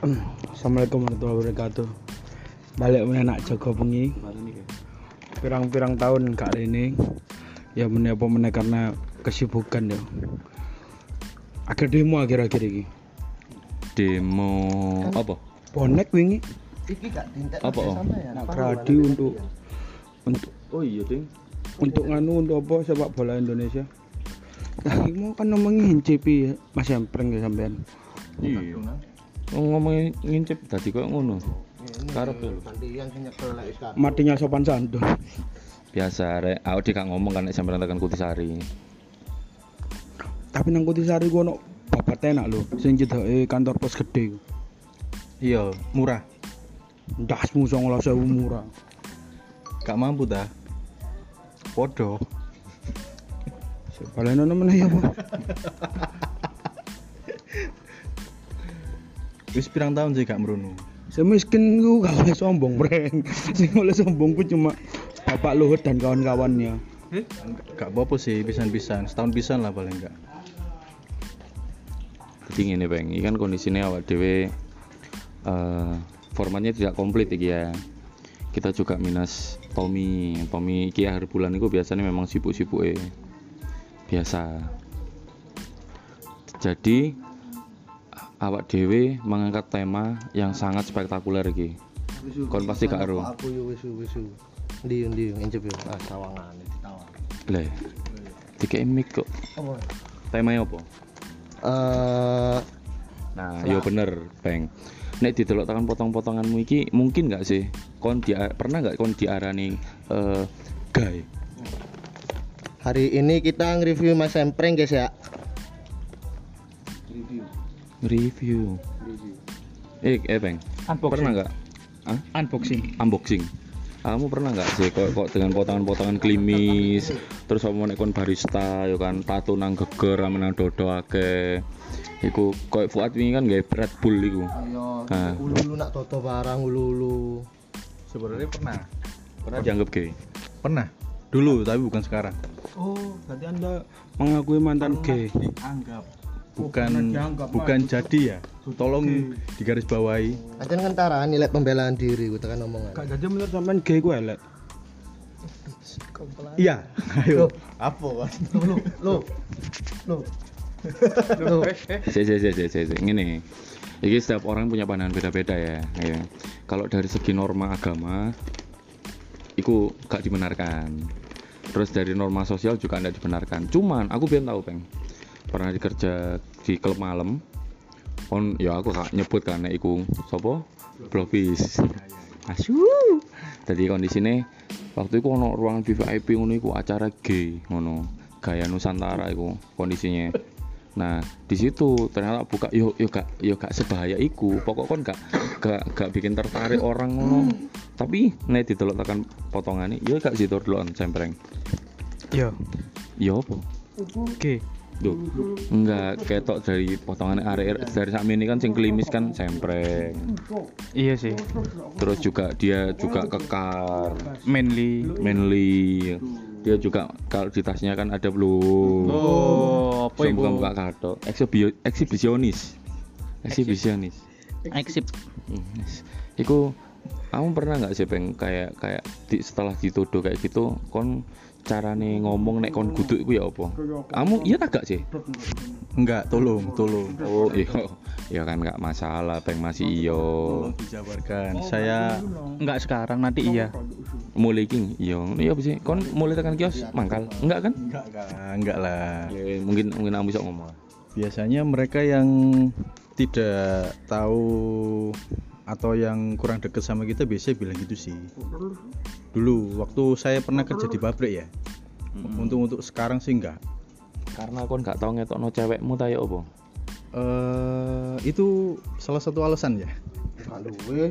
Assalamualaikum warahmatullahi wabarakatuh. Balik meneh nak jaga bengi. Pirang-pirang tahun gak rene. Ya meneh apa meneh karena kesibukan ya. Akhir demo akhir-akhir iki. Demo apa? Bonek wingi Iki gak dintek Apa, Om? nak gradi untuk untuk Oh iya, Ding. untuk nganu untuk apa sepak bola Indonesia. Nah, ini mau kan ngomongin CP ya, Mas Empreng ya sampean. Iya. Ngomongin ngincip tadi kok ngono. Karep ya lho. Yang nyekel lek sekarang. Matinya sopan santun. Biasa rek, aku dik gak ngomong kan nek sampeyan tekan Kutisari. Tapi nang Kutisari ku ono babat enak lho, sing cedake kantor pos gede. Iya, murah. Ndasmu 19.000 murah. Gak mampu dah. Podo. Baleno meneh ya, Wis pirang tahun sih gak merunu. Semiskin ku gak boleh sombong, Breng. Sing boleh sombong ku cuma Bapak Luhut dan kawan-kawannya. Gak apa-apa sih, pisan-pisan. Setahun pisan lah paling enggak. Jadi ngene, Bang. Iki kan kondisinya awak dhewe eh formatnya tidak komplit iki ya. Kita juga minus Tommy. Tommy iki akhir bulan itu biasanya memang sibuk-sibuk biasa. Jadi awak dhewe mengangkat tema yang sangat spektakuler iki. Kon pasti gak ero. Aku yo wis wis. Ndi ndi ngencep yo. Ah sawangan ditawar. Lah. Dikei mic kok. Apa? Temanya apa? Eh Nah, yo bener, Bang. Nek didelok tekan potong-potonganmu iki mungkin nggak sih kon dia pernah nggak kon diarani eh gay? hari ini kita nge-review Mas Empreng guys ya. Review. Eh, eh Bang. Unboxing. Pernah nggak? Hah? Unboxing. Unboxing. Kamu pernah nggak sih kok, kok dengan potongan-potongan klimis terus kamu nek kon barista yo kan tato nang geger ame nang dodo akeh. Iku koyo Fuad ini kan gak Red Bull iku. Ayo, Ah. ulu-ulu nak toto barang ulu-ulu. Sebenarnya pernah. Pernah dianggap gay. Pernah. Dulu, tapi bukan sekarang. Oh, berarti Anda mengakui mantan gay. Dianggap. Bukan bukan jadi ya. Tolong digaris bawahi. Acan kan tarah nilai pembelaan diri gue tekan omongan. Gak jadi menurut sampean gay ku elek. Iya. Ayo. Apa kan? Lu lu lu. Lu. Si, si, si, si, si, si. Ngene. Iki setiap orang punya pandangan beda-beda ya. ya. Kalau dari segi norma agama, itu gak dibenarkan. Terus dari norma sosial juga tidak dibenarkan. Cuman aku biar tahu peng. Pernah dikerja di klub malam. On, ya aku gak nyebut karena iku sopo blobis. Asu. Jadi kondisinya waktu itu ono ruangan VIP ngono iku acara gay ngono. Gaya Nusantara iku kondisinya. Nah, di situ ternyata buka yo yo gak yo gak sebahaya iku. Pokok kon gak gak gak bikin tertarik orang ngono. Tapi nek didelok tekan potongane yo gak situ delokan sempreng. Yo, Yo apa? gay. Duh, enggak ketok dari potongan arek dari sak ini kan sing klimis kan sempreng. Iya sih. Terus juga dia juga kekar, Manly. manly. Dia juga kalau di tasnya kan ada belum. Oh, apa Bisa buka-buka kartu. Eksibio, eksibisionis. Eksibisionis. Exit. Hmm, yes. Iku kamu pernah nggak sih peng kayak kayak di, setelah dituduh kayak gitu kon carane ngomong nek kon guduk iku ya apa? Kamu iya tak gak sih? Enggak, tolong, tolong. Oh iya, ya kan nggak masalah, peng masih iyo. Dijabarkan. Saya Enggak sekarang, nanti iya. Mulai king, iya, iya apa sih? Kon mulai tekan kios mangkal, enggak kan? enggak, enggak, enggak lah. Ya, mungkin mungkin kamu bisa ngomong. Biasanya mereka yang tidak tahu atau yang kurang deket sama kita biasanya bilang gitu sih. Dulu waktu saya pernah kerja di pabrik ya. Untuk untuk sekarang sih enggak. Karena kon gak tau ngetokno cewekmu ta ya apa? eh itu salah satu alasan ya. Aduh we.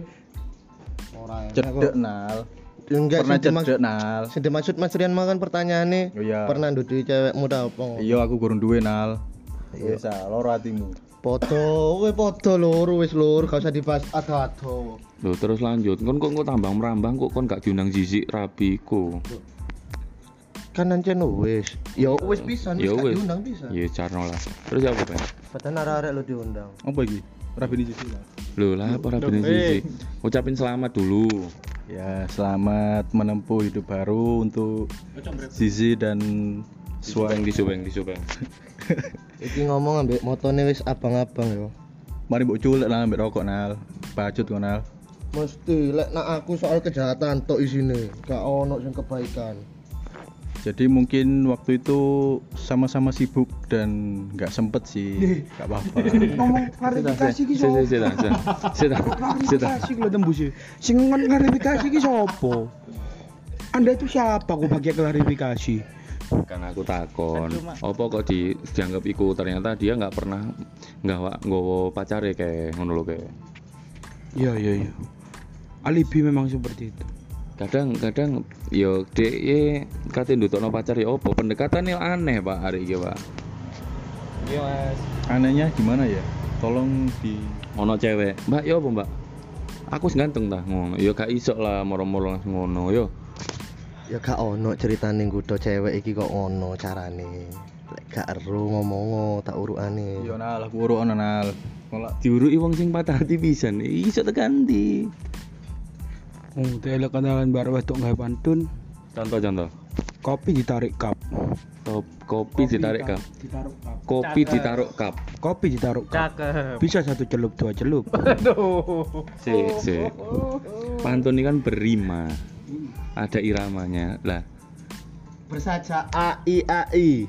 Ora enak Cedek nal. Enggak Pernah cedek nal. Sing dimaksud Mas Rian makan pertanyaane. Oh iya. Pernah ndudi cewek muda apa? Iya aku gurung duwe nal. Iya. Biasa, loro hatimu. Foto, we foto loro wis lur, gak usah dibahas ado-ado. Loh terus lanjut, kon kok kok tambang merambang kok kon gak diundang Zizi rabiku. Kan ancen wis. Ya wis pisan, wis Ya gak diundang pisan. Ya carno lah. Terus apa, Pak? Padahal arek-arek lo diundang. Apa iki? Rabi ini sisi lah. Loh lah para bini Zizi. Ucapin selamat dulu. Ya, selamat menempuh hidup baru untuk Zizi dan Subeng Suai. di Subeng di Subeng. Iki ngomong ambek motone wis abang-abang yo. Mari mbok culek lah ambek rokok nal. Bacut kok nal. Mesti lek nak aku soal kejahatan tok isine, gak ono sing kebaikan. Jadi mungkin waktu itu sama-sama sibuk dan nggak sempet sih. Nggak apa-apa. Ngomong klarifikasi ki Sida, sapa? sida, sida, sida, sida. Klarifikasi lho tembus e. Sing ngon klarifikasi ki sapa? Anda itu siapa kok pakai klarifikasi? Kan aku takon. Apa kok di dianggap iku ternyata dia nggak pernah nggak nggawa pacare kayak ngono lho kayak. Iya iya iya. Alibi memang seperti itu. Kadang-kadang yo dek ye kate ndutokno pacar ya opo pendekatan aneh Pak hari iki Pak. Iya Mas. Anehnya gimana ya? Tolong di Ono cewek, Mbak yo apa Mbak? Aku ganteng tah ngono. Yo gak iso lah moro-moro langsung ngono yo. Ya gak ono ceritane nggodho cewek iki kok ngono carane. Lek gak ero ngomong tak urukane. Yo nal, aku uruk ono nal. Nolak Diuruki wong sing patah hati pisan. Iso tekan ndi? Oh, kenalan baru wedok nggak pantun. Contoh-contoh. Kopi ditarik cup. Kop- Kopi ditarik kap. Ditaruh cup. Kopi ditaruh kap. Kopi ditaruh cup. Bisa satu celup dua celup. Si, si. Pantun ini kan berima. Ada iramanya. Lah, Bersaja A I A I.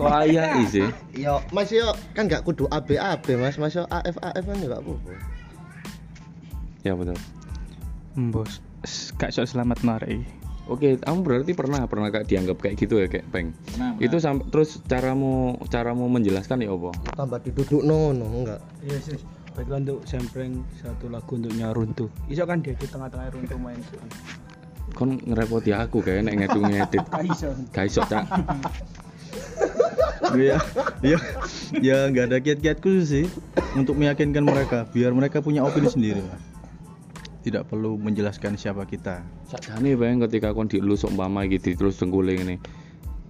kok ayai sih? Yo, Mas yo kan gak kudu A B A B Mas, Mas yo A F A F kan juga apa-apa. Ya betul. Bos, kak sok selamat nari. Oke, kamu berarti pernah pernah kayak dianggap kayak gitu ya kayak peng. Itu sampai terus caramu caramu menjelaskan ya apa? Tambah diduduk nono enggak. Yes, yes. Baiklah untuk sampling satu lagu untuknya runtuh. Iso kan dia di tengah-tengah runtuh main. Kon ngerepoti aku kayak nek ngedung ngedit. Kaiso. Gak iso, Cak. ya ya ya nggak ada kiat-kiat khusus sih untuk meyakinkan mereka biar mereka punya opini sendiri lah tidak perlu menjelaskan siapa kita Sakjane bang ketika kon dielus umpama gitu terus dengkule ngene.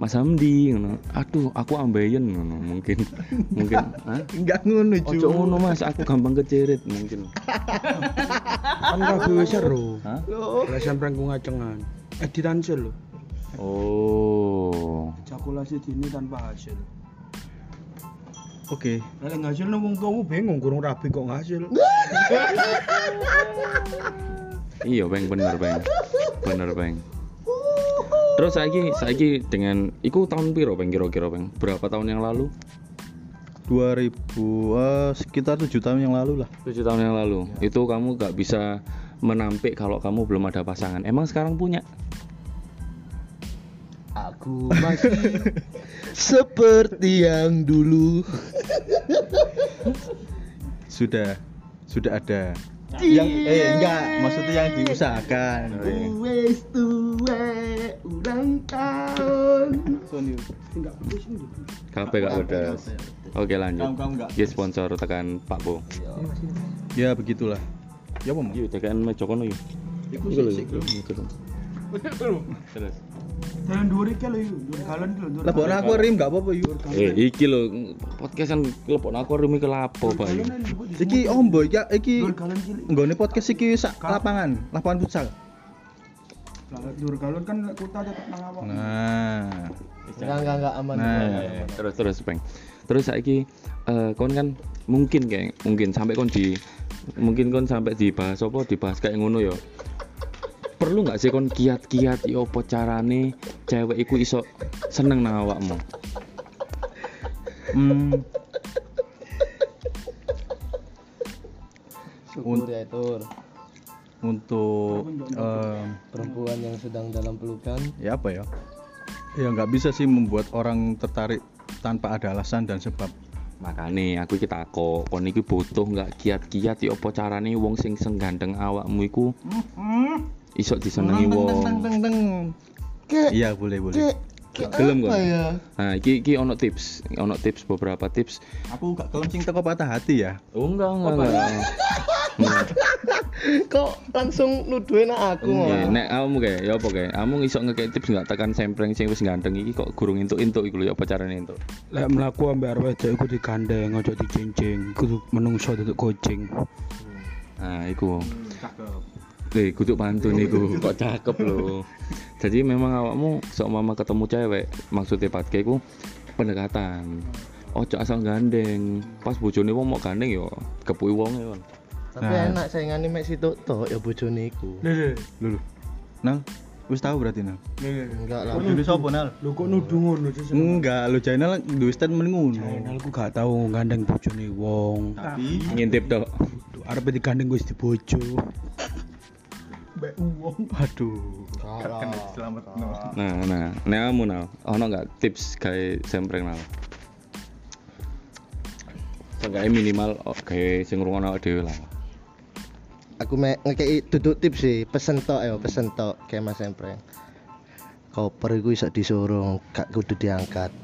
Mas Hamdi ngono. Aduh, aku ambeien ngono mungkin. Mungkin, Hah? nggak ngono Ojo ngono Mas, aku gampang kecerit mungkin. Kan kabeh wis seru. Hah? Lah sampling ku ngacengan. Editan sel lho. Oh. Ejakulasi dini tanpa hasil. oke Lah nek hasil wong tuamu bingung kurang rabi kok ngasil. Iya, Bang, bener, Bang. Bener, Bang. Terus saiki saiki dengan iku tahun piro, Bang, kira-kira, Bang? Berapa tahun yang lalu? 2000 eh, sekitar tujuh tahun yang lalu lah 7 tahun yang lalu. Itu kamu gak bisa menampik kalau kamu belum ada pasangan. Emang sekarang punya? Aku masih seperti yang dulu. sudah sudah ada yang eh enggak maksudnya yang diusahakan Wes tuwe ulang tahun. Kabeh gak udah. Oke, lanjut. Kamu- kamu nggak- Ya sponsor tekan Pak Bo. ya begitulah ya apa mau Yuk, tekan meja kono yuk. Iku iku lho. Terus. Jalan dua iki lho, dua galon iki lho. lah buat aku rim nggak apa-apa yuk Eh, iki lho podcast kan lepon aku rumi ke lapo, Pak. iki ombo iki iki Dua cilik. nggone podcast iki sak lapangan lapangan futsal Dua galon kan kuta tetep nang awak. nah Enggak enggak enggak aman. Nah. terus terus peng terus saiki eh kon kan mungkin kayak mungkin sampai kon di mungkin kon sampai dibahas apa dibahas kayak ngono ya perlu nggak sih kon kiat-kiat ya apa carane cewek iku iso seneng nang awakmu? Hmm, Syukur ya Tur. untuk em, Perempuan yang sedang dalam pelukan. ya apa ya? Ya nggak bisa sih membuat orang tertarik tanpa ada alasan dan sebab. Makane aku iki takok kon iki butuh nggak kiat-kiat ya apa carane wong sing senggandeng awakmu iku iso disenengi Teng, teng, wong teng, teng, teng. Kek, iya boleh boleh kek, kek Gelem apa kok? ya? nah iki iki ono tips ono tips beberapa tips aku gak kelem sing teko patah hati ya Oh enggak enggak enggak. Kok langsung nuduhin aku Iya, malah. nek kamu kayak ya apa kayak kamu iso ngekek tips nggak tekan sempreng sing wis ganteng iki kok gurung entuk-entuk iku lho ya apa carane entuk Lek mlaku ambek arep wedok iku digandeng aja dicincing, kudu menungso duduk kucing. nah iku Eh, kudu pantun iku kok cakep lho. Jadi memang awakmu sok mama ketemu cewek, maksudnya patke iku pendekatan. Ojo asal gandeng. Pas bojone wong mau gandeng yo kepuki wonge kon. Tapi Nah. enak saingane mek situ tok ya bojone iku. Lho, lho. Nal, wis tahu berarti Nal. Enggak lah. Dulu sapa Nal? Lu kok nuduh ngono sih? Enggak, lu Jainal duwe statement ngono. Channel aku gak tau gandeng bojone wong. Tapi Ngintip tok. Arep digandeng wis dibojo. Mbak wong. aduh. Salah. Kena selamat no. Nah, nah, nek kamu nal, ono nggak tips kayak sempreng nal? Seenggaknya minimal oh, kayak sing ngrungokno dhewe lah. Aku mek ngekei duduk tips sih, pesen tok ya, pesen tok kayak Mas Empreng. Koper iku iso disuruh, gak kudu diangkat.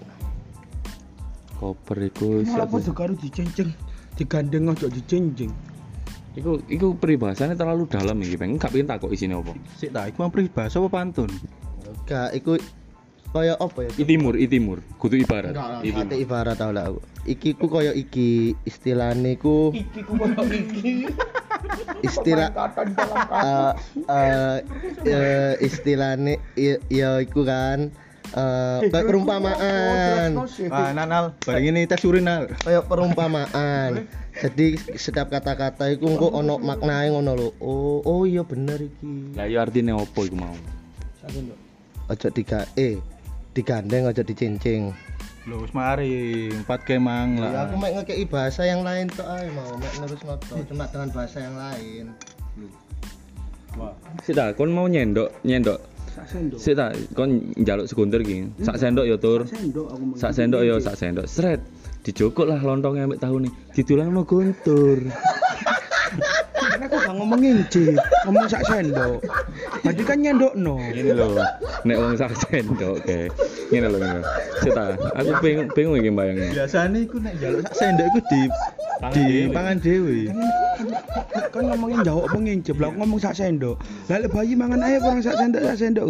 Koper iku Malah padha karo dicincing. Digandeng aja dicincing. Iku iku peribahasane terlalu dalam iki, pengen gak pengen takok isine apa. Sik ta, iku mah peribahasa apa pantun? Gak, iku kaya apa ya? Itimur, itimur, kudu ibarat. Enggak, ibarat tau lah aku. Iki ku kaya iki, istilahne ku iki ku kaya iki. Istilah eh eh eh, istilahne ya ya iku kan eh kayak perumpamaan. Ah, Nal, Nal, bareng ini tes urin Nal. Kayak perumpamaan. Jadi setiap kata-kata iku engko ono maknae ngono lho. Oh, oh iya bener iki. Lah ya artine opo iku mau? Ojo diga eh digandeng ojo dicincing. Lho wis mari, empat kemang Ya lah. aku mek ngekei bahasa yang lain tok ae mau mek nerus noto cuma dengan bahasa yang lain. Sita, kon mau nyendok, nyendok. Sak sendok. Sita, kon njaluk sekuntir iki. Sak sendok ya tur. Sendok aku. Sak sendok ya sak sendok. Sret. Dijokok lah lontongnya ambek tahu nih. Ditulangno guntur. Kan aku gak ngomong nginci, ngomong sak sendok. Berarti kan nyendokno. Ini lho. Nek wong sak sendok kayak. Ngene lho ngene. Sita, aku bingung bingung iki bayangnya. Biasanya iku nek njaluk sak sendok iku di di pangan dhewe. Kan ngomongin jawab apa nginci, aku ngomong sak sendok. Lah lek bayi mangan ayo kurang sak sendok sak sendok.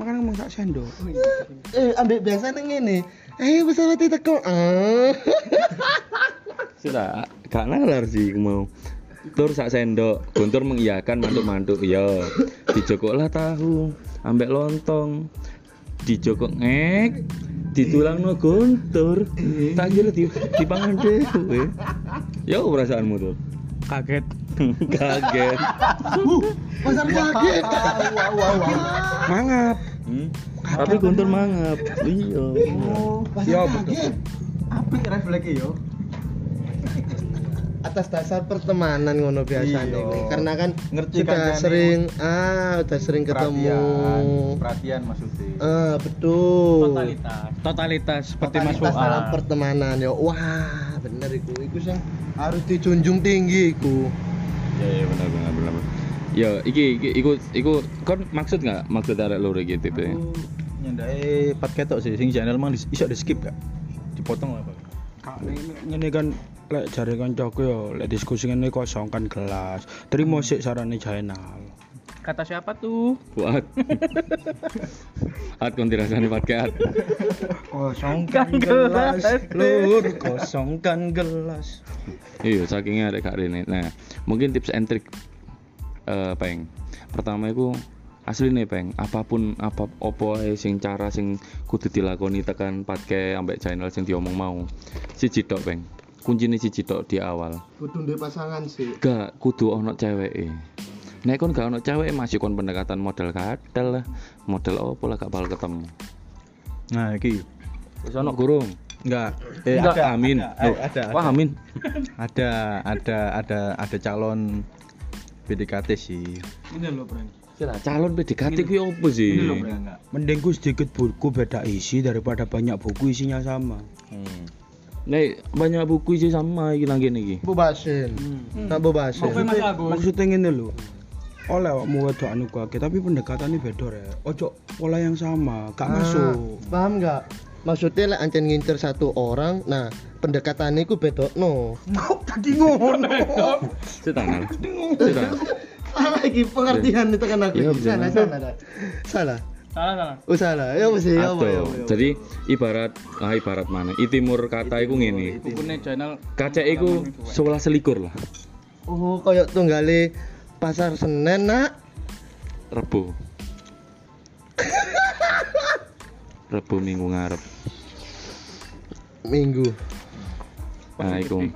Makan ngomong sak sendok. Eh ambek biasa ning ngene. Ayo pesawat itu teko. Ah. Sudah, gak nalar sih aku mau. Tur sak sendok, guntur mengiyakan mantuk-mantuk. Ya, dijokoklah tahu, ambek lontong. Dijokok ngek, ditulangno guntur. Tak kira di dipangan dhewe. Ya perasaanmu tuh? Kaget. Kaget. Pasar kaget. Mangap. Hmm? Tapi guntur mangap. Iya. Ya betul. Apik refleks yo. Atas dasar pertemanan ngono biasanya Iya. ini. Karena kan Ngerti sudah kancane. sering ah udah sering ketemu. Perhatian, perhatian maksudnya. Ah betul. Totalitas. Totalitas seperti Mas Totalitas dalam Fuad. pertemanan ya. Wah, bener iku. Iku sing harus dijunjung tinggi iku. Ya ya benar benar benar. Ya, iki iki iku iku kon maksud nggak maksud arek loro iki tipe? Aku nyandake pat ketok sih sing channel mang iso di skip gak? Dipotong lah, Pak. Kak, ini- ini kan lek jare kancaku yo lek diskusi ngene kosongkan gelas. Terima sik sarane Jainal. Kata siapa tuh? Buat. At kon dirasani pakai at. Kosongkan gelas, lur, kosongkan gelas. Iya, sakingnya ada kak Rene. Nah, mungkin tips and trick eh peng. Pertama itu asli nih peng. Apa pun apa opo sing cara sing kudu dilakoni tekan pakai ambek channel sing diomong mau. Siji tok peng. Kuncine siji tok di awal. Kudu duwe pasangan sih. Gak kudu ono ceweke. Nek kon gak ono cewek masih kon pendekatan model kadal lah, model opo lah gak bakal ketemu. Nah, iki Wis ono gurung? enggak eh Enggak, ada amin. ada, Loh, ada, Wah, ada. amin. ada ada ada ada calon PDKT sih Ini lho, Bro. Kira calon PDKT kuwi opo sih? enggak enggak Mending ku sedikit buku beda isi daripada banyak buku isinya sama. Hmm. Nek banyak buku sih sama iki nang kene iki. Bobasin. Tak bobasin. Mas Agus. Maksudnya ngene lho. Oleh awakmu wedok anu ku akeh, tapi pendekatannya beda rek. Ojo pola yang sama, gak masuk. Paham enggak? maksudnya lek ancen ngincer satu orang nah pendekatannya ku bedokno Tadi ngono. Cetanal. salah iki pengertian itu kan aku Iya, salah salah salah Salah salah. oh salah ya apa sih ya apa ya ya apa? jadi ibarat ah ibarat mana? I timur kata iku ngene. Bubune channel Kaca iku sebelah selikur lah. oh koyo tunggale pasar Senen nak Rebo. Rebo minggu ngarep. minggu Nah, iku.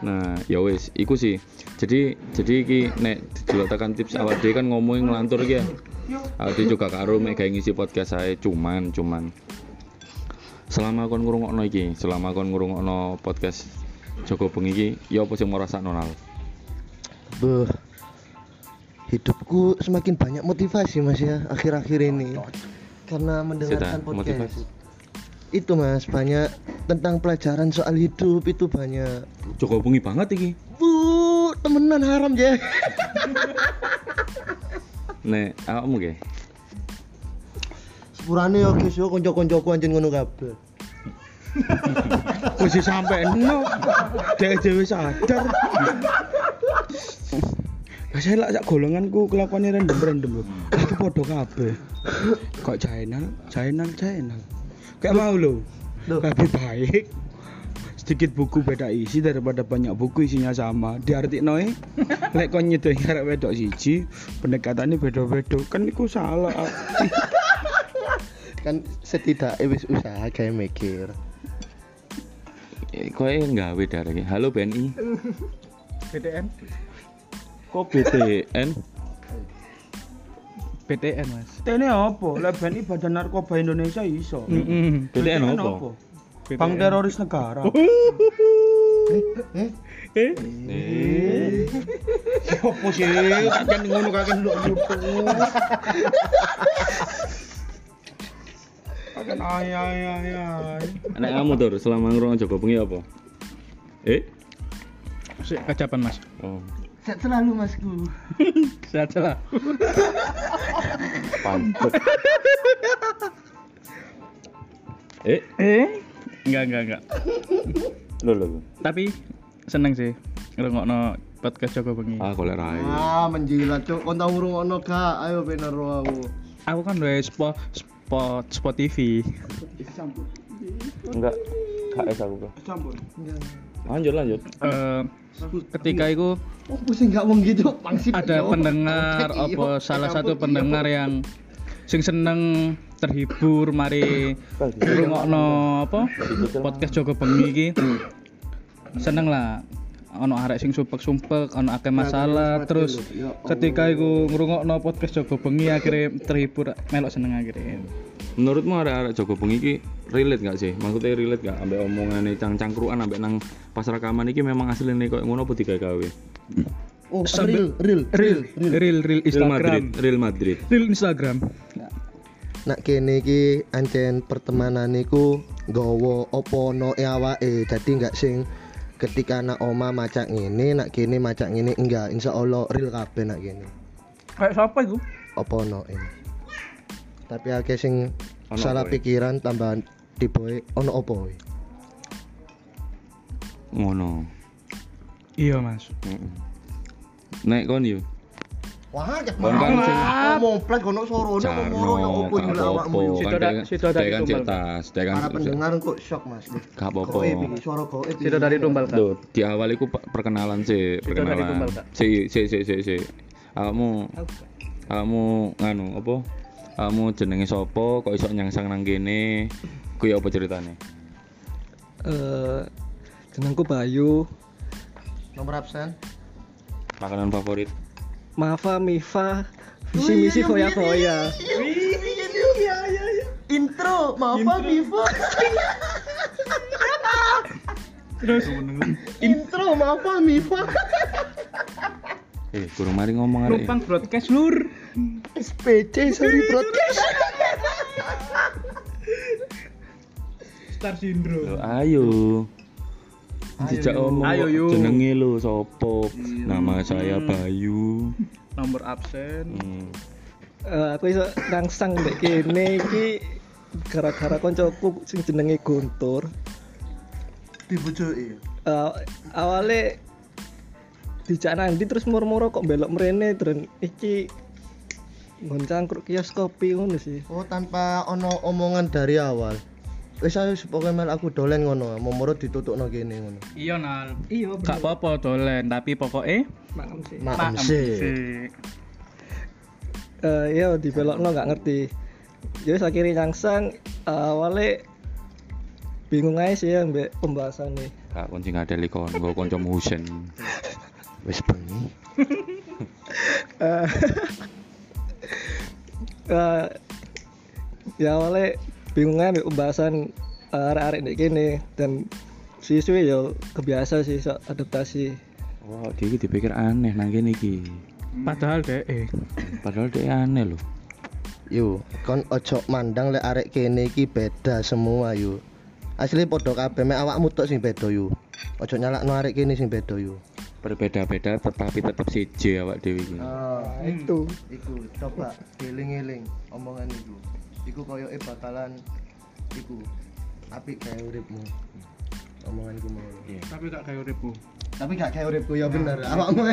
Nah, ya wis, iku sih. Jadi jadi iki nek dijelaskan tips awak dhewe kan ngomongin ngelantur ya. Awak dhewe juga karo mek ngisi podcast saya cuman cuman selama kon ngrungokno iki, selama kon ngrungokno podcast Joko Bengi iki, ya apa sing mau rasakno nal? Beuh. hidupku semakin banyak motivasi mas ya akhir-akhir ini karena mendengarkan Setan, podcast motivasi. itu mas banyak tentang pelajaran soal hidup itu banyak Joko Bengi banget iki. bu temenan haram ya Nek awakmu ge. sepurane ya guys konco-koncoku anjen ngono kabeh Wis sampe no. Dek dhewe sadar. Lah saya lak sak golonganku kelakuannya random-random lho. Aku padha kabeh. Kok channel, channel, channel. Kayak mau. Loh. Lebih baik sedikit buku beda isi daripada banyak buku isinya sama diartikno e lek kon nyedek arek wedok siji pendekatannya beda-beda kan iku salah kan setidaknya wis usaha kayak mikir Eh, Koe nggawe dari iki. Halo BNI. BTN. Kok BTN? BTN mas. Tene apa? Lah BNI Badan Narkoba Indonesia iso. Mm BTN apa? Bang teroris negara. eh Eh, Apa sih? Kan ngono kakek nduk nyutung. Kakek ay ay ay ay. Nek kamu tur selama ngrungokno Joko Bengi apa? Eh? Sik kacapan mas. Oh, sehat selalu masku Sehat salah. pantet. eh, Eh? Enggak enggak enggak. lho lho. Tapi seneng sih ngrungokno podcast Joko Bengi. Ah, golek rai. ah menjilat cok kon tau ngrungokno gak ayo bener aku Aku kan duwe spot spot spot TV. Enggak. KS aku, Bro. Campur. Lanjut lanjut. Eh ketika itu oh pusing gak wong gitu ada pendengar apa salah satu pendengar yang sing seneng terhibur mari ngrungokno apa? Podcast Joko Bengi iki. Seneng lah ono arek sing sumpek-sumpek ono akeh masalah. Terus ketika iku ngrungokno podcast Joko Bengi akhirnya terhibur melok seneng akhirnya Menurutmu arek-arek Joko Bengi iki relate gak sih? Maksudnya relate gak ambek omongane cang-cangkruan ambek nang pas rekaman iki memang asline koyo ngono apa digawe? oh real real real. real real Real Madrid, Instagram. Real Madrid. real Instagram nak kene iki ancen pertemanan iku nggawa apa no e awake dadi enggak sing ketika anak oma macak ngene nak kene macak ngene enggak insyaallah real kabeh nak kene kayak siapa itu apa no ini tapi akeh sing Ono salah apa, eh? pikiran tambahan tipe ono apa we Ngono. iya mas Heeh. Nek kon yo. Wah cek sing ngomong plek ono opo awakmu para pendengar kok shock mas gak apa-apa. Suara goib dari tumbal di awal iku pe- perkenalan sih, perkenalan. Si si si si si. Kamu kamu nganu apa? Kamu jenenge sapa? Kok iso nyangsang nang kene? Kuwi apa ceritane? Eh, jenengku Bayu, nomor absen Makanan favorit? Mafa, Mifa, Visi Misi Foya Foya. intro maaf Viva terus. Intro maaf Mifa. Eh, kurang mari ngomong arek. numpang broadcast lur. SPC sorry broadcast. Star syndrome. Loh, ayo. Dijak omong Ayo, yuk. jenenge lho sapa? Nama saya Bayu. nomor absen Hmm. Eh, aku iso rangsang mbek kene iki gara-gara koncoku sing jenenge Guntur. Dibujuki. Eh, awalnya dijak nanti terus murmur kok belok mrene terus iki nggon cangkruk kios kopi ngono sih. Oh, tanpa ono omongan dari awal. Wis ayo pokoke mel aku dolen ngono, momoro ditutukno kene ngono. Iya nal. Iya, Gak apa-apa dolen, tapi pokoknya maklum sih. Maem sih. Eh iya dibelokno gak ngerti. Ya wis akhirnya nyangsang awalnya bingung aja sih ya mbak pembahasan nih. Kak kunci ngadeli kon, gue konco Husen. Wis bengi. Eh, eh, ya awalnya bingung aja mbak pembahasan eh, arek-arek nek kene dan siswi ya kebiasa sih so, adaptasi. Wah, dia iki dipikir aneh nang kene iki. Padahal deh eh. Padahal dia aneh loh. Yo, kon ojo mandang lek arek kene iki beda semua yo. Asli padha kabeh mek awakmu tok sing beda yo. Ojo nyalakno arek kene sing beda yo. Berbeda-beda tetapi tetap siji awak dewi iki. Ah, itu. iku coba eling-eling omongan iku. Iku koyoke bakalan iku apik kayak uripmu. Omongan iku mau. Tapi gak kayak uripku. Tapi gak kayak uripku ya bener. Awakmu.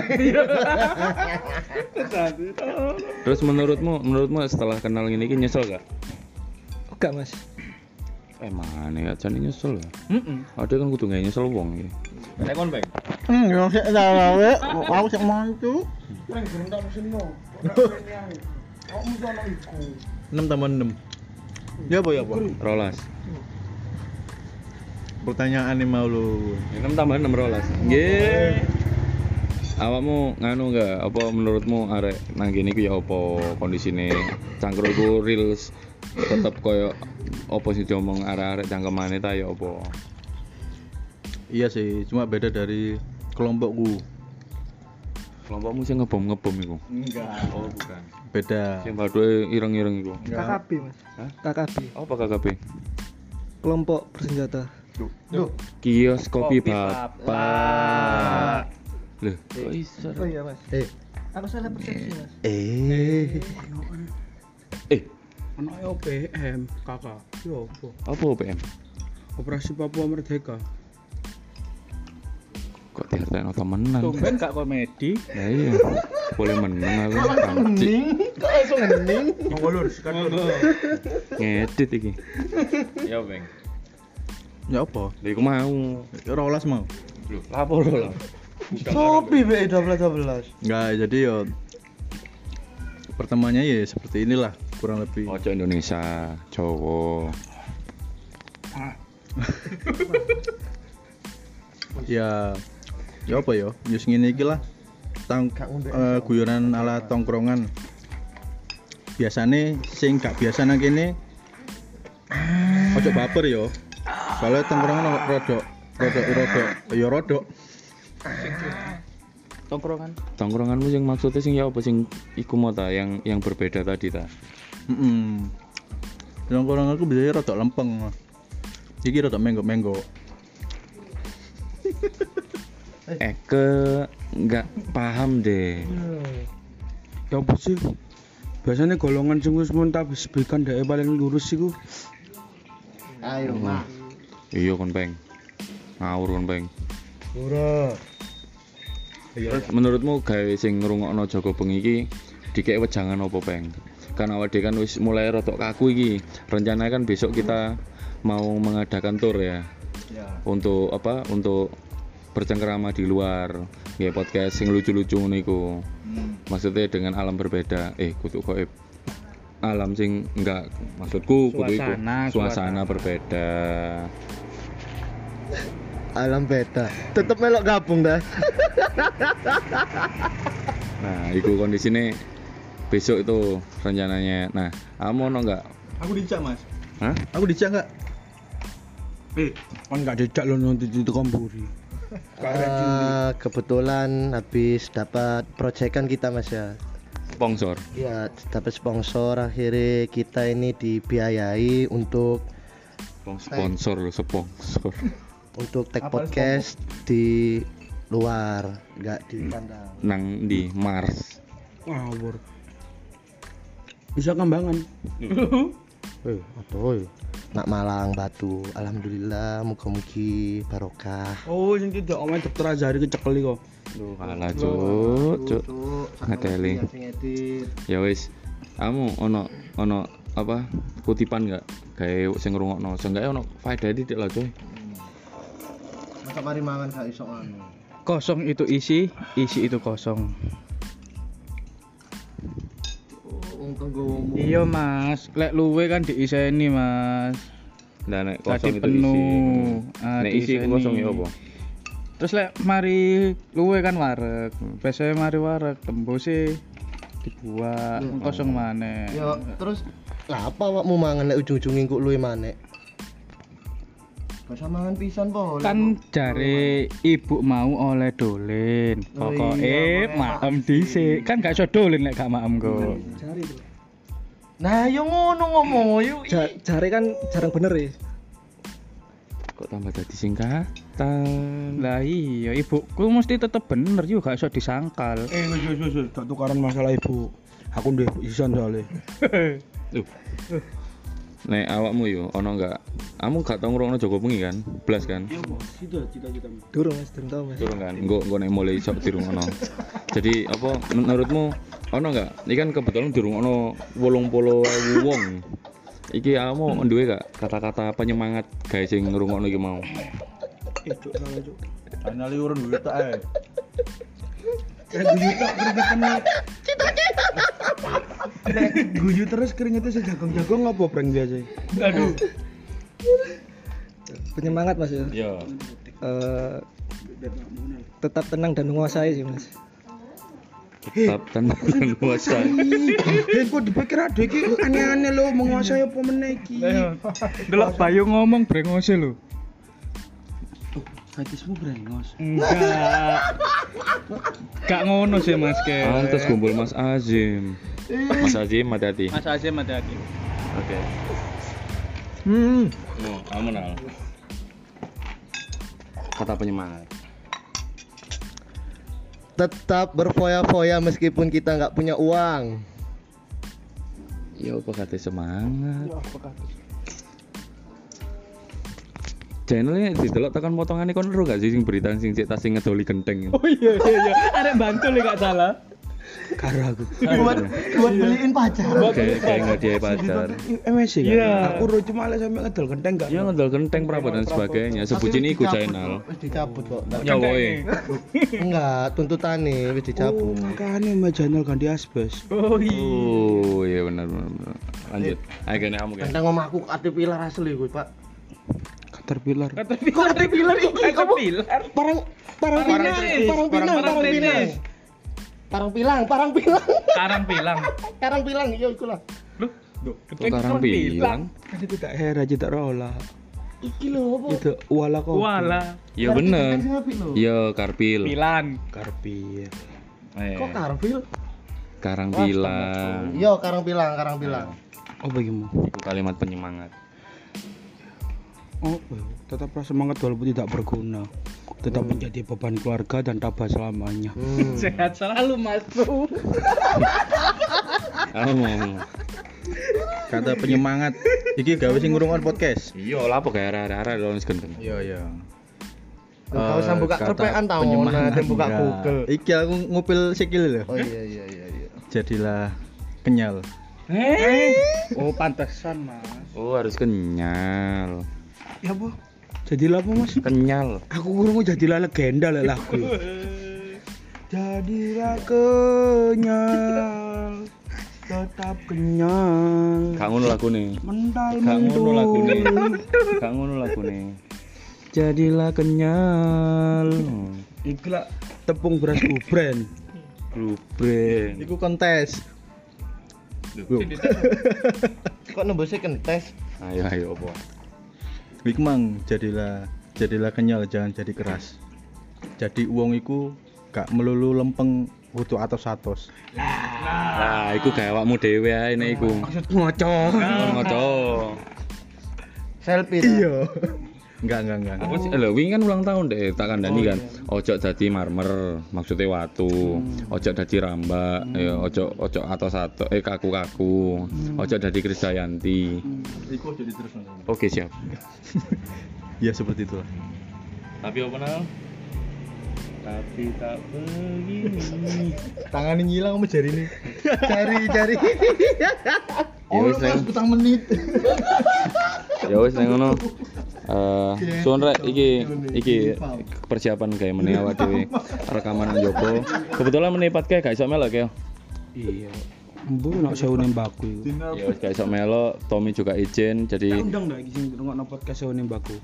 Terus menurutmu, menurutmu setelah kenal ini iki nyesel gak? Enggak mas. Eh mana ya, jadi nyesel ya. Heeh. Ada kan kudu nggak nyesel wong iki. Nek kon bang. Hmm, yo sik dawe, aku sik mantu. 6 tambah 6 ya apa ya apa Rolas. pertanyaan nih mau lu Enam tambah enam rolas. Nggih. Awakmu nganu enggak? Apa menurutmu arek nang kene iku ya apa kondisine cangkruk iku real tetep koyo apa sih diomong arek-arek cangkemane ta ya apa? iya sih cuma beda dari kelompokku Kelompokmu sing ngebom-ngebom iku. enggak Oh, bukan. beda Sing baduke ireng-ireng iku. KKB mas. Hah? KKB. Apa KKB? Kelompok bersenjata. Duh, Kios kopi bapak. Loh, kok iso? Oh iya mas. eh Aku salah persepsi mas. eh Eh, Ono OPM, kakak. Yo apa? apa OPM? Operasi Papua Merdeka. Kok diartekno temenan? Tumben gak komedi. Nah iya. Boleh menang aku kanci. kok langsung hening? Monggo lur, sikat lur. Ngedit iki. Ya, Bang. ya apa Lha iku mau. rolas mau Lho, lapo lho. Sopi be 12 12. enggak jadi yo pertamanya ya seperti inilah kurang lebih Ojo Indonesia, Jawa. ya ya apa ya ya ngene iki lah. Tang eh, guyonan ala tongkrongan. Biasane sing gak biasa nang kene ojo baper yo. Soalnya tongkrongan rodok rodok rodok. Ya rodok. Tongkrongan. Tongkronganmu sing maksudnya sing ya apa? Sing iku mau ta? Yang yang berbeda tadi ta? heeh tongkrongan aku biasanya rodok lempeng. Iki rodok menggok-menggok. Eh ke nggak paham deh. Ya apa sih? Biasanya golongan sing wis muntah wis bekan dhek paling lurus iku. Ayo, Mak. Iya kon peng. Ngawur kon peng. Ora. Terus menurutmu gawe sing ngrungokno Joko Bengi iki dikek wejangan apa peng? Kan awak dhewe kan wis mulai rotok kaku iki. Rencana kan besok kita mau mengadakan tour ya. Untuk apa? Untuk bercengkerama di luar. Ya podcast sing lucu-lucu ngono iku. Maksudnya dengan alam berbeda. Eh, kudu goib. Alam sing enggak maksudku kudu iku Suasana, suasana suasana. berbeda. Alam beda. Tetep melok gabung dah. Nah, iku kondisine besok itu rencananya. Nah, kamu ono enggak? aku dijak mas Hah? aku dijak enggak Eh, kan gak jejak lo nanti di kompuri. Eh, kebetulan habis dapat proyekan kita Mas ya. Sponsor. Iya, dapat sponsor akhirnya kita ini dibiayai untuk Sponsor lo, sponsor. untuk tag podcast di luar, nggak di kandang. Nang di Mars. Ngawur. Bisa kembangan. Eh, aduh. Nak Malang Batu. Alhamdulillah muga-mugi barokah. Oh, sing tidak omae dokter Azhari kecekel kok. Duh, kalah cuk, cuk. Ngeteli. Ya wis. Kamu ono ono apa kutipan enggak kayak sing ngrungokno seenggaknya ono faedah didik lah coy Masa mari mangan gak iso anu. Kosong itu isi, isi itu kosong. Wong tenggomu. Iya mas, lek luwe kan diiseni mas. nah nek Tadi kosong itu penuh. isi Ah, nek isi diiseni. kosong ya apa Terus lek mari luwe kan wareg, biasanya mari wareg tembusnya dibuat kosong mana. Ya terus lah apa awakmu mangan lek ujung-ujunge kok luwe maneh? Mangan pisan po. Kan jare ibu mau oleh dolen. Oh Pokoke iya, maem dhisik. Kan gak iso dolen lek gak maem kok. Jari bro. Nah, yo ngono ngomong yo. Ja- jari kan jarang bener ya. kok tambah jadi singkatan Lah iya ibuku mesti tetep bener yo gak iso disangkal. Eh, wis wis wis, tukaran masalah ibu. Aku ndek isan soalnya. Tuh. Nek awakmu yo ono enggak kamu gak tau ngrungokno Joko Bengi kan blas kan Iya, Bos. Itu cita-cita. Durung mas, durung tau mas. turun kan engko engko nek mulai iso dirungokno jadi apa menurutmu ono enggak iki kan kebetulan dirungokno 80.000 wong iki kamu duwe gak kata-kata penyemangat guys sing ngrungokno iki mau Eh, cuk, salah cuk. Hanya liurun duit tak eh. Eh, guyu tak keringetan. Nek guyu terus keringetnya sejagung-jagung apa prank biasa? Aduh. Penyemangat mas ya. yo Eh, tetap tenang dan menguasai sih mas. tetap tenang dan puasa Eh, kok dipikir ada iki aneh-aneh lo menguasai apa meneh iki? Delok Bayu ngomong brengose lho. Fetismu brengos. Enggak. Gak ngono sih Mas Ke. pantes kumpul Mas Azim Mas Azim hati-hati Mas Azim hati-hati. oke Hmm. Oh, kamu nal. Kata penyemangat. Tetap berfoya-foya meskipun kita nggak punya uang. Ya apa kata semangat. Channelnya didelok tekan potongannya kon ero gak sih sing berita sing cek tas sing ngedoli genteng. Oh iya iya iya. Arek bantul gak salah. Karo aku. buat buat beliin pacar. Kayak kayak nggak dia pacar. MSC kan? Iya. Aku ro cuma lek sampe ngedol genteng gak? Ya ngedol genteng prapat dan sebagainya. Sebutin iku channel. Wis dicabut kok. Ya woy. Enggak, tuntutane wis Oh, dicabut. makanya mah channel ganti asbes. Oh iya. Oh iya benar benar. Lanjut. Ayo kene kamu kan. Kentang omahku ati pilar asli kuwi, Pak. Caterpillar. Kok ada pilar iki? Kamu pilar. Parang parang tenis, parang pinang, parang pinang. Parang pilang, parang pilang. Karang pilang. Karang pilang iya iku lah. Loh, Kok karang bilang? Kan itu tak hera tidak rola. Iki lho apa? Itu wala kok. Wala. Ya bener. Ya karpil. Pilan. Karpir. Eh, Kok karpil? karang bilang. Iya, karang pilang, karang pilang. Oh bagimu. Itu kalimat penyemangat. Oh, tetap rasa semangat walaupun tidak berguna. Tetap menjadi beban keluarga dan tabah selamanya. Hmm. Sehat selalu Mas Bro. Mau. Kata penyemangat. Iki gawe sing ngrungokno podcast. Iya lah apa kayak arah-arah dalam genteng. Iya iya. Kau usah buka kata kerpean tau, nanti buka enggak. Google. Iki aku ngupil sikil lho. Oh iya iya iya iya. Jadilah kenyal. Eh. Oh, pantesan, Mas. Oh harus kenyal. Ya apa? Jadilah apa mas? Kenyal. Aku kurang jadilah legenda lah lagu. Jadilah kenyal, tetap kenyal. Gak ngono lagune. Mental Gak ngono lagune. mentul. Gak ngono lagune. Jadilah kenyal. Iku lah tepung beras gubren. Bluebrand. Iku kontes. Kok nembusnya kentes? Ayo ayo apa? Big Mang jadilah jadilah kenyal jangan jadi keras. Jadi uang iku gak melulu lempeng butuh atos-atos. Nah, iku kayak awakmu dhewe ae nek iku. Ngoco. Ngoco. Selfie. Iya. Enggak, enggak, enggak. Apa sih? Lho, wingi kan ulang tahun deh, tak kandani kan. Ojo dadi marmer, maksudnya watu. Ojo dadi rambak, ya ojo ojo atos ato eh kaku-kaku. Ojo dadi Krisdayanti. Iku jadi terus Oke, siap. Ya seperti itulah. Tapi apa nal? Tapi tak begini. Tangan ngilang sama jari ini. Cari cari. Ya wis neng. Utang menit. Ya wis neng ngono. Eh, suwun rek iki iki persiapan kayak meneh awak dhewe rekaman nang jopo. Kebetulan meneh pat kayak gak iso melok ya. Iya. Embu nak sewu baku. Ya wis gak iso melok, Tommy juga izin jadi Undang dah iki sing ngrungokno podcast sewu baku.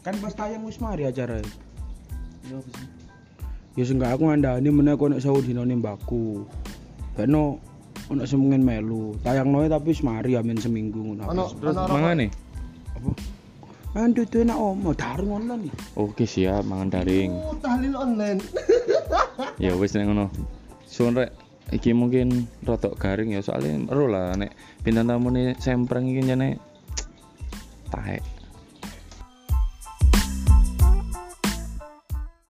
Kan pas tayang wis mari acara. Ya sing gak aku ngandani meneh kok nek sewu dino baku. Beno ono semengen melu. Tayangno tapi wis mari amin seminggu ngono. Ono terus ono mangan nih. Kan dudu enak omo daring online iki. Oke siap mangan daring. Oh, tahlil online. Ya wis nek ngono. Suwun rek iki mungkin rotok garing ya soalnya ero lah nek bintang tamu nih sempreng iki jane taek.